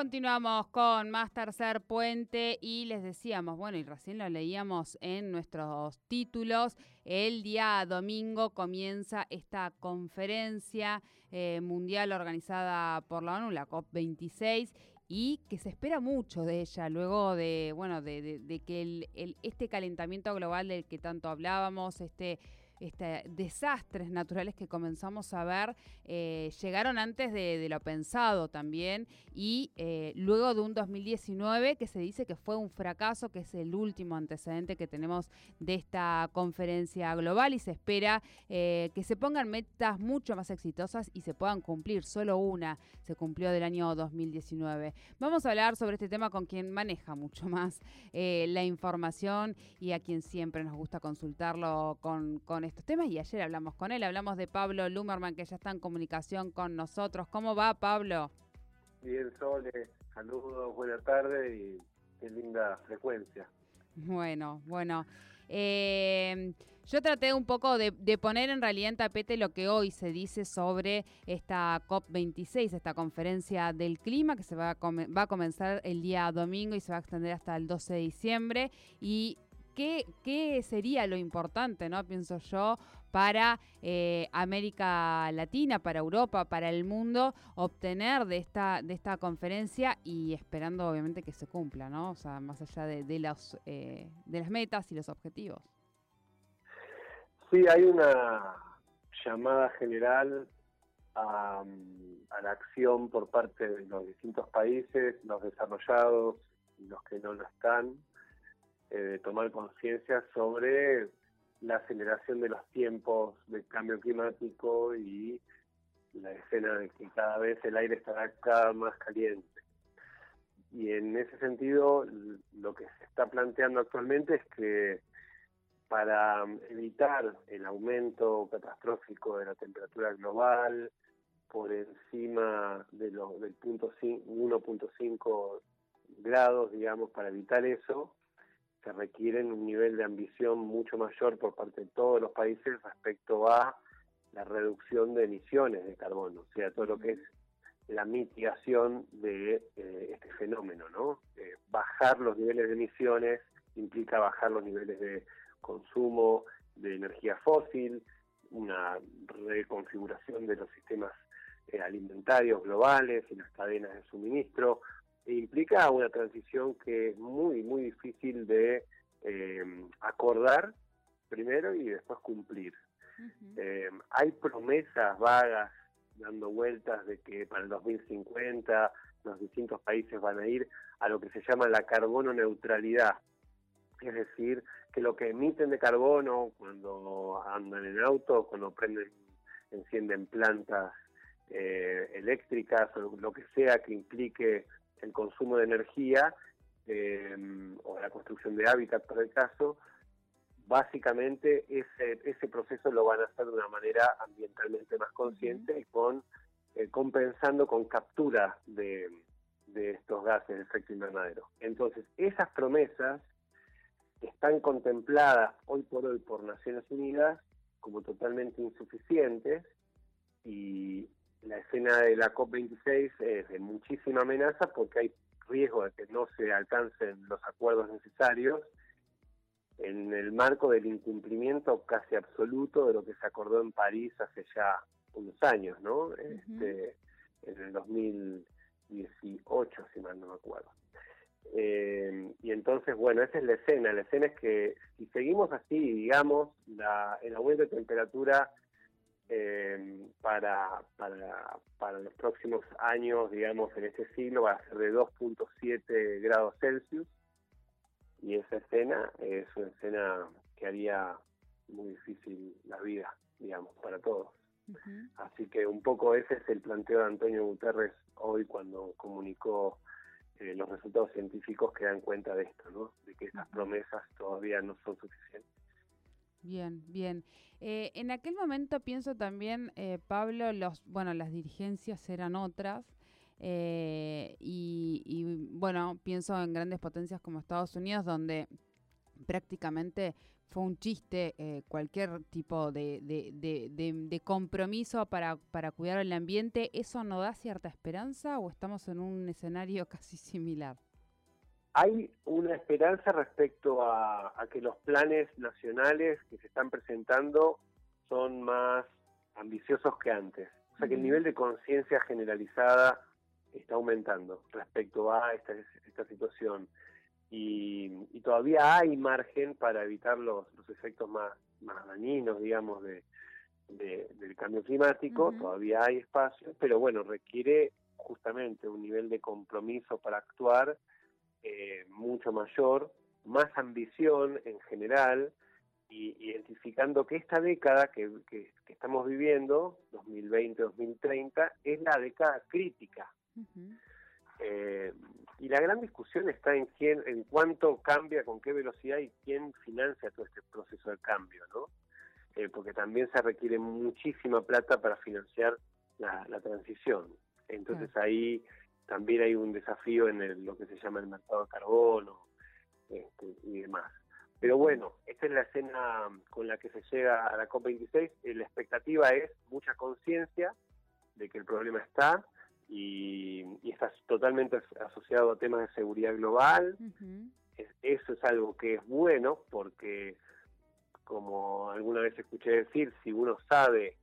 Continuamos con más tercer puente y les decíamos, bueno, y recién lo leíamos en nuestros títulos, el día domingo comienza esta conferencia eh, mundial organizada por la ONU, la COP26, y que se espera mucho de ella luego de, bueno, de, que este calentamiento global del que tanto hablábamos, este este, desastres naturales que comenzamos a ver eh, llegaron antes de, lo pensado también y eh, luego de un 2019 que se dice que fue un fracaso, que es el último antecedente que tenemos de esta conferencia global y se espera eh, que se pongan metas mucho más exitosas y se puedan cumplir. Solo una se cumplió del año 2019. Vamos a hablar sobre este tema con quien maneja mucho más la información y a quien siempre nos gusta consultarlo con, con estos temas y ayer hablamos con él, hablamos de Pablo Lumerman que ya está en comunicación con nosotros. ¿Cómo va Pablo? Bien, Sole, saludos, buenas tardes y qué linda frecuencia. Bueno, bueno. Eh, yo traté un poco de, poner en realidad en tapete lo que hoy se dice sobre esta COP26, esta conferencia del clima que se va a, va a comenzar el día domingo y se va a extender hasta el 12 de diciembre. Y ¿Qué, sería lo importante, no pienso yo, para eh, América Latina, para Europa, para el mundo, obtener de esta, de esta conferencia y esperando obviamente que se cumpla, ¿no? O sea, más allá de, los, eh, de las metas y los objetivos. Sí, hay una llamada general a, a la acción por parte de los distintos países, los desarrollados y los que no lo están, eh, tomar conciencia sobre la aceleración de los tiempos del cambio climático y la escena de que cada vez el aire estará cada más caliente. Y en ese sentido, lo que se está planteando actualmente es que para evitar el aumento catastrófico de la temperatura global por encima de lo, del punto 1.5 grados, digamos, para evitar eso, se requieren un nivel de ambición mucho mayor por parte de todos los países respecto a la reducción de emisiones de carbono, o sea, todo lo que es la mitigación de eh, este fenómeno, ¿no? Eh, bajar los niveles de emisiones implica bajar los niveles de consumo de energía fósil, una reconfiguración de los sistemas eh, alimentarios globales y las cadenas de suministro, implica una transición que es muy, muy difícil de eh, acordar primero y después cumplir. Eh, hay promesas vagas dando vueltas de que para el 2050 los distintos países van a ir a lo que se llama la carbono neutralidad. Es decir, que lo que emiten de carbono cuando andan en auto, cuando prenden, encienden plantas eh, eléctricas o lo que sea que implique el consumo de energía eh, o la construcción de hábitat, por el caso, básicamente ese, ese proceso lo van a hacer de una manera ambientalmente más consciente y con eh, compensando con captura de, de estos gases de efecto invernadero. Entonces, esas promesas están contempladas hoy por hoy por Naciones Unidas como totalmente insuficientes y la escena de la COP26 es de muchísima amenaza porque hay riesgo de que no se alcancen los acuerdos necesarios en el marco del incumplimiento casi absoluto de lo que se acordó en París hace ya unos años, ¿no? este, en el 2018, si mal no me acuerdo. Eh, y entonces, bueno, esa es la escena. La escena es que si seguimos así, digamos, la, el aumento de temperatura eh, para, para, para los próximos años, digamos, en este siglo va a ser de 2.7 grados Celsius y esa escena es una escena que haría muy difícil la vida digamos, para todos. Así que un poco ese es el planteo de Antonio Guterres hoy cuando comunicó eh, los resultados científicos que dan cuenta de esto, ¿no? De que esas promesas todavía no son suficientes. Bien, bien. Eh, en aquel momento pienso también, eh, Pablo, los, bueno, las dirigencias eran otras. y, y, bueno, pienso en grandes potencias como Estados Unidos, donde prácticamente fue un chiste eh, cualquier tipo de, de, compromiso para, para cuidar el ambiente, ¿eso no da cierta esperanza o estamos en un escenario casi similar? Hay una esperanza respecto a, que los planes nacionales que se están presentando son más ambiciosos que antes. O sea que el nivel de conciencia generalizada está aumentando respecto a esta, esta situación. Y, todavía hay margen para evitar los, los efectos más, más dañinos, digamos, de, del cambio climático, todavía hay espacio, pero bueno, requiere justamente un nivel de compromiso para actuar eh, mucho mayor, más ambición en general, y identificando que esta década que, que, estamos viviendo, 2020-2030, es la década crítica. Eh, y la gran discusión está en quién, en cuánto cambia, con qué velocidad y quién financia todo este proceso de cambio, ¿no? Eh, porque también se requiere muchísima plata para financiar la, transición. Entonces ahí también hay un desafío en lo que se llama el mercado de carbono este, y demás. Pero bueno, esta es la escena con la que se llega a la COP26. Eh, la expectativa es mucha conciencia de que el problema está, y, y está totalmente asociado a temas de seguridad global. eso es algo que es bueno porque, como alguna vez escuché decir, si uno sabe,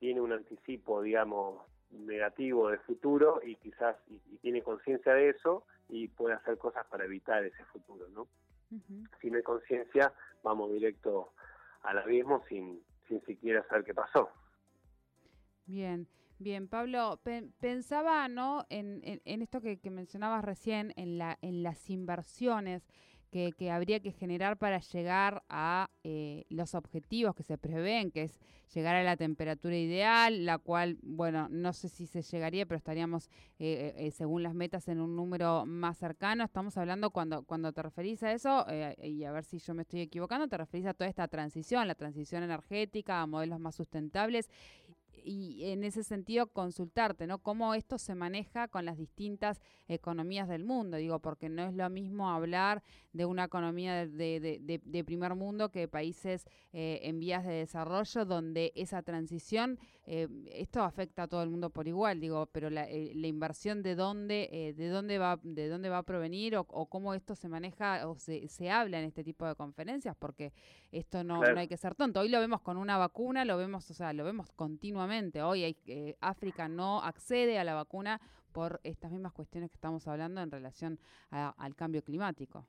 tiene un anticipo, digamos, negativo de futuro y quizás y, tiene conciencia de eso y puede hacer cosas para evitar ese futuro, ¿no? Si no hay conciencia, vamos directo al abismo sin, sin siquiera saber qué pasó. Bien. Bien, Pablo, pensaba ¿no? En, en, esto que, mencionabas recién, en, la, en las inversiones que, que habría que generar para llegar a eh, los objetivos que se prevén, que es llegar a la temperatura ideal, la cual, bueno, no sé si se llegaría, pero estaríamos, eh, eh, según las metas, en un número más cercano. Estamos hablando cuando, cuando te referís a eso, y a ver si yo me estoy equivocando, te referís a toda esta transición, la transición energética, a modelos más sustentables y en ese sentido consultarte, ¿no? Cómo esto se maneja con las distintas economías del mundo, digo, porque no es lo mismo hablar de una economía de, primer mundo que países eh, en vías de desarrollo donde esa transición, eh, esto afecta a todo el mundo por igual, digo, pero la, eh, inversión de dónde, de dónde va, de dónde va a provenir o, cómo esto se maneja o se, se, habla en este tipo de conferencias, porque esto no, no hay que ser tonto. Hoy lo vemos con una vacuna, lo vemos, o sea, lo vemos continuamente Hoy hay, eh, África no accede a la vacuna por estas mismas cuestiones que estamos hablando en relación al cambio climático.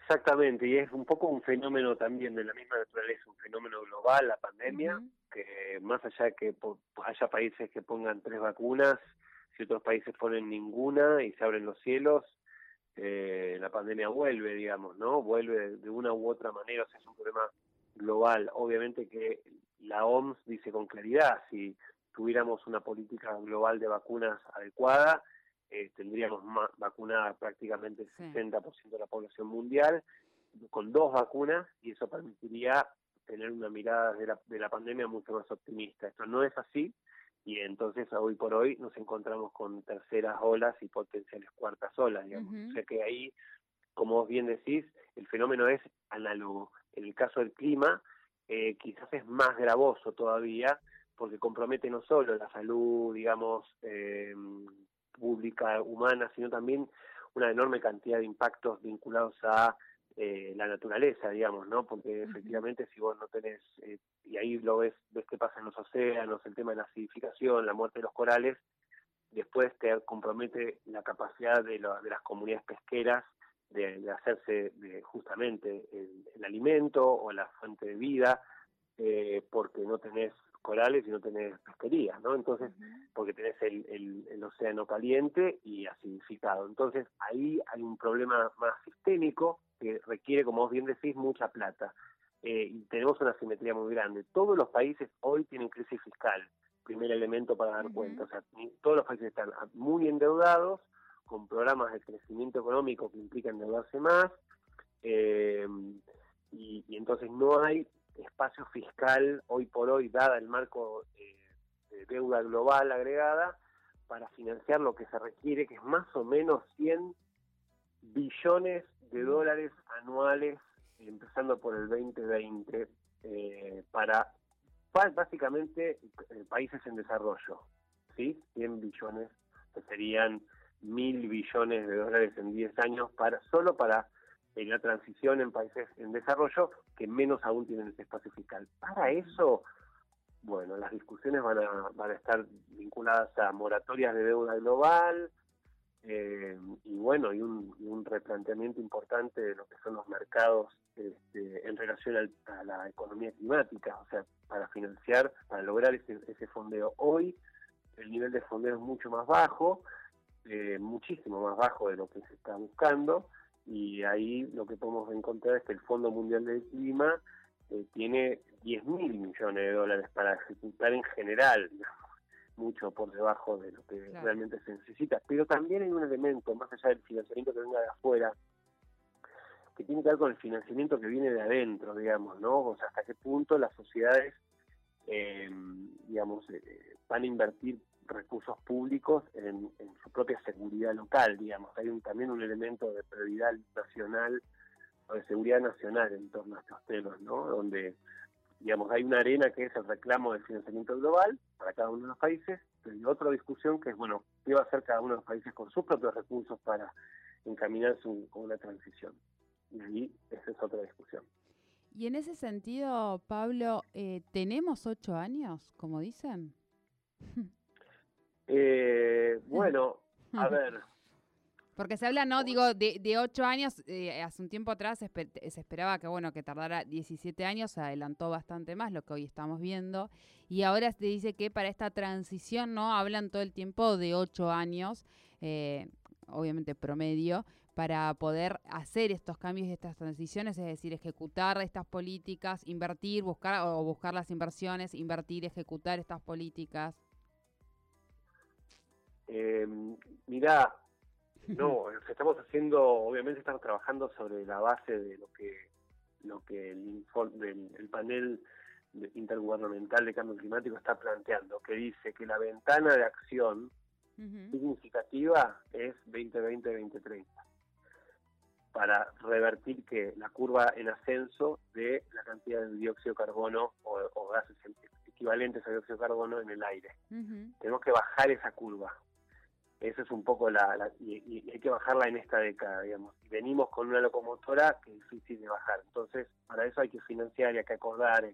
Exactamente, y es un poco un fenómeno también de la misma naturaleza, un fenómeno global, la pandemia, que más allá de que haya países que pongan tres vacunas, si otros países ponen ninguna y se abren los cielos, eh, la pandemia vuelve, digamos, ¿no? Vuelve de una u otra manera, o sea, es un problema global. Obviamente que la OMS dice con claridad, si tuviéramos una política global de vacunas adecuada, eh, tendríamos vacunada prácticamente el 60% de la población mundial con dos vacunas y eso permitiría tener una mirada de la, de la pandemia mucho más optimista. Esto no es así y entonces hoy por hoy nos encontramos con terceras olas y potenciales cuartas olas, digamos. O sea que ahí, como vos bien decís, el fenómeno es análogo. En el caso del clima, eh, quizás es más gravoso todavía porque compromete no solo la salud, digamos, eh, pública, humana, sino también una enorme cantidad de impactos vinculados a eh, la naturaleza, digamos, ¿no? Porque efectivamente si vos no tenés, y ahí lo ves, ves que pasa en los océanos, el tema de la acidificación, la muerte de los corales, después te compromete la capacidad de, de las comunidades pesqueras de, hacerse de, justamente el, alimento o la fuente de vida, eh, porque no tenés corales y no tenés pesquería, ¿no? Entonces, porque tenés el, el, océano caliente y acidificado. Entonces, ahí hay un problema más sistémico que requiere, como vos bien decís, mucha plata. eh, y tenemos una simetría muy grande. Todos los países hoy tienen crisis fiscal, primer elemento para dar cuenta. O sea, todos los países están muy endeudados, con programas de crecimiento económico que implican endeudarse más, eh, y, entonces no hay espacio fiscal hoy por hoy, dada el marco eh, de deuda global agregada, para financiar lo que se requiere, que es más o menos 100 billones de dólares anuales, empezando por el 2020, eh, para básicamente eh, países en desarrollo, ¿sí? 100 billones, que serían mil billones de dólares en 10 años, para solo para la transición en países en desarrollo que menos aún tienen ese espacio fiscal. Para eso, bueno, las discusiones van a, van a estar vinculadas a moratorias de deuda global, eh, y bueno, y un, replanteamiento importante de lo que son los mercados este, en relación a la economía climática, o sea, para financiar, para lograr ese fondeo. Hoy el nivel de fondeo es mucho más bajo, eh, muchísimo más bajo de lo que se está buscando, y ahí lo que podemos encontrar es que el Fondo Mundial del Clima eh, tiene 10 mil millones de dólares para ejecutar en general, mucho por debajo de lo que realmente se necesita. Pero también hay un elemento, más allá del financiamiento que venga de afuera, que tiene que ver con el financiamiento que viene de adentro, digamos, ¿no? O sea, hasta qué punto las sociedades, eh, digamos, eh, van a invertir recursos públicos en, su propia seguridad local, digamos. Hay un, también un elemento de prioridad nacional o de seguridad nacional en torno a estos temas, ¿no? Donde digamos, hay una arena que es el reclamo del financiamiento global para cada uno de los países, hay otra discusión que es, bueno, ¿qué va a hacer cada uno de los países con sus propios recursos para encaminar su, una transición? Y ahí esa es otra discusión. Y en ese sentido, Pablo, eh, ¿tenemos ocho años, como dicen? eh, bueno, a ver, porque se habla, ¿no? Digo, de, de ocho años, eh, hace un tiempo atrás se, esperaba que, bueno, que tardara 17 años, se adelantó bastante más lo que hoy estamos viendo, y ahora se dice que para esta transición, ¿no? Hablan todo el tiempo de ocho años, eh, obviamente promedio, para poder hacer estos cambios y estas transiciones, es decir, ejecutar estas políticas, invertir, buscar o buscar las inversiones, invertir, ejecutar estas políticas. Eh, mira, no, estamos haciendo, obviamente estamos trabajando sobre la base de lo que lo que el, informe, el, panel intergubernamental de cambio climático está planteando, que dice que la ventana de acción significativa es 2020-2030 para revertir que la curva en ascenso de la cantidad de dióxido de carbono o, gases equivalentes a dióxido de carbono en el aire. Tenemos que bajar esa curva. Eso es un poco la... y, hay que bajarla en esta década, digamos. Y venimos con una locomotora que es difícil de bajar. Entonces, para eso hay que financiar y hay que acordar.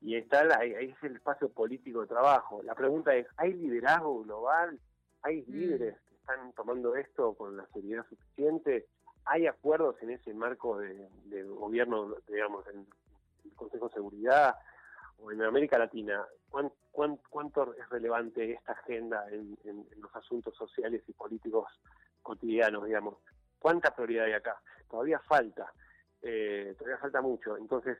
y está ahí es el espacio político de trabajo. La pregunta es, ¿hay liderazgo global? ¿Hay mm. líderes que están tomando esto con la seriedad suficiente? ¿Hay acuerdos en ese marco de, gobierno, digamos, en el Consejo de Seguridad? O en América Latina, ¿cuánto, es relevante esta agenda en, los asuntos sociales y políticos cotidianos, digamos? ¿Cuánta prioridad hay acá? Todavía falta, eh, todavía falta mucho. Entonces,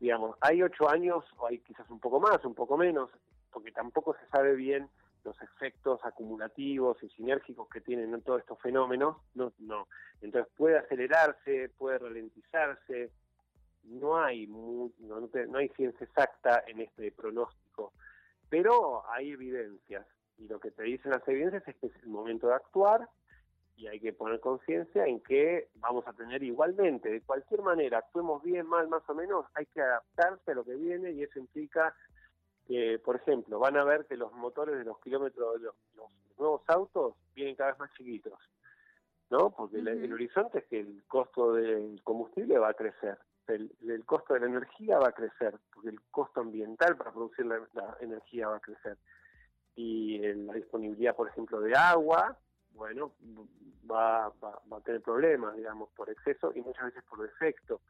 digamos, hay ocho años, o hay quizás un poco más, un poco menos, porque tampoco se sabe bien los efectos acumulativos y sinérgicos que tienen todos estos fenómenos, no, no. Entonces puede acelerarse, puede ralentizarse, no hay no, no, hay ciencia exacta en este pronóstico, pero hay evidencias y lo que te dicen las evidencias es que es el momento de actuar y hay que poner conciencia en que vamos a tener igualmente, de cualquier manera, actuemos bien, mal, más o menos, hay que adaptarse a lo que viene y eso implica que, por ejemplo, van a ver que los motores de los kilómetros de los, nuevos autos vienen cada vez más chiquitos, ¿no? Porque el horizonte es que el costo del combustible va a crecer el, costo de la energía va a crecer, porque el costo ambiental para producir la, energía va a crecer. Y la disponibilidad, por ejemplo, de agua, bueno, va, va, a tener problemas, digamos, por exceso y muchas veces por defecto.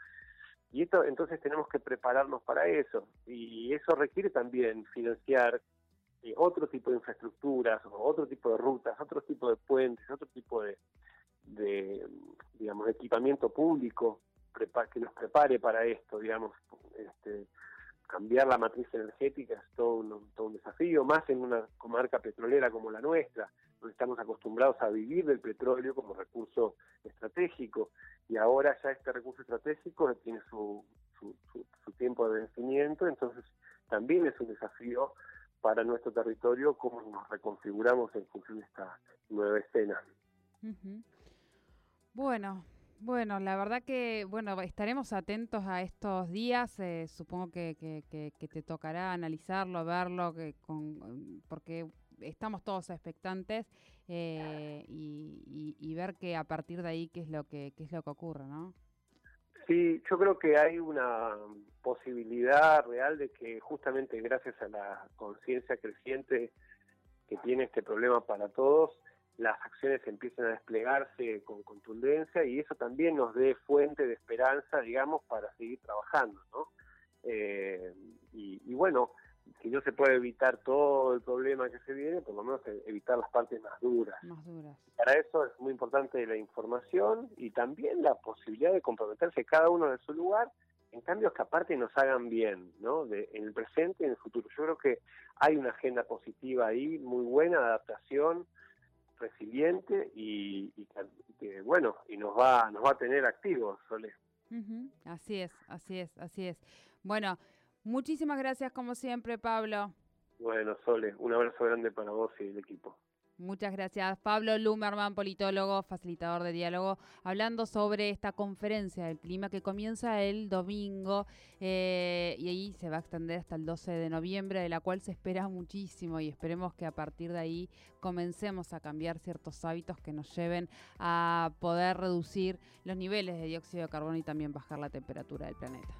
Y esto, entonces tenemos que prepararnos para eso. Y eso requiere también financiar eh, otro tipo de infraestructuras, otro tipo de rutas, otro tipo de puentes, otro tipo de, de digamos, equipamiento público prepare, que nos prepare para esto, digamos. Este, cambiar la matriz energética es todo un, todo un desafío, más en una comarca petrolera como la nuestra, donde estamos acostumbrados a vivir del petróleo como recurso estratégico, y ahora ya este recurso estratégico tiene su, su, su tiempo de vencimiento, entonces también es un desafío para nuestro territorio cómo nos reconfiguramos en función de esta nueva escena. Bueno, bueno, la verdad que, bueno, estaremos atentos a estos días. Eh, supongo que, que, te tocará analizarlo, verlo, que con, porque estamos todos expectantes eh, y, y, ver que a partir de ahí qué es lo que qué es lo que ocurre, ¿no? Sí, yo creo que hay una posibilidad real de que justamente gracias a la conciencia creciente que tiene este problema para todos, las acciones empiecen a desplegarse con contundencia y eso también nos dé fuente de esperanza, digamos, para seguir trabajando, ¿no? Eh, y, bueno, si no se puede evitar todo el problema que se viene, por lo menos evitar las partes más duras. Más duras. Para eso es muy importante la información y también la posibilidad de comprometerse cada uno de su lugar en cambios que aparte nos hagan bien, ¿no? De, en el presente y en el futuro. Yo creo que hay una agenda positiva ahí, muy buena, adaptación, resiliente y, que, bueno, y nos va, nos va a tener activos, Sole. Así es, así es, así es. Bueno, muchísimas gracias como siempre, Pablo. Bueno, Sole, un abrazo grande para vos y el equipo. Muchas gracias. Pablo Lumerman, politólogo, facilitador de diálogo, hablando sobre esta conferencia del clima que comienza el domingo eh, y ahí se va a extender hasta el 12 de noviembre, de la cual se espera muchísimo y esperemos que a partir de ahí comencemos a cambiar ciertos hábitos que nos lleven a poder reducir los niveles de dióxido de carbono y también bajar la temperatura del planeta.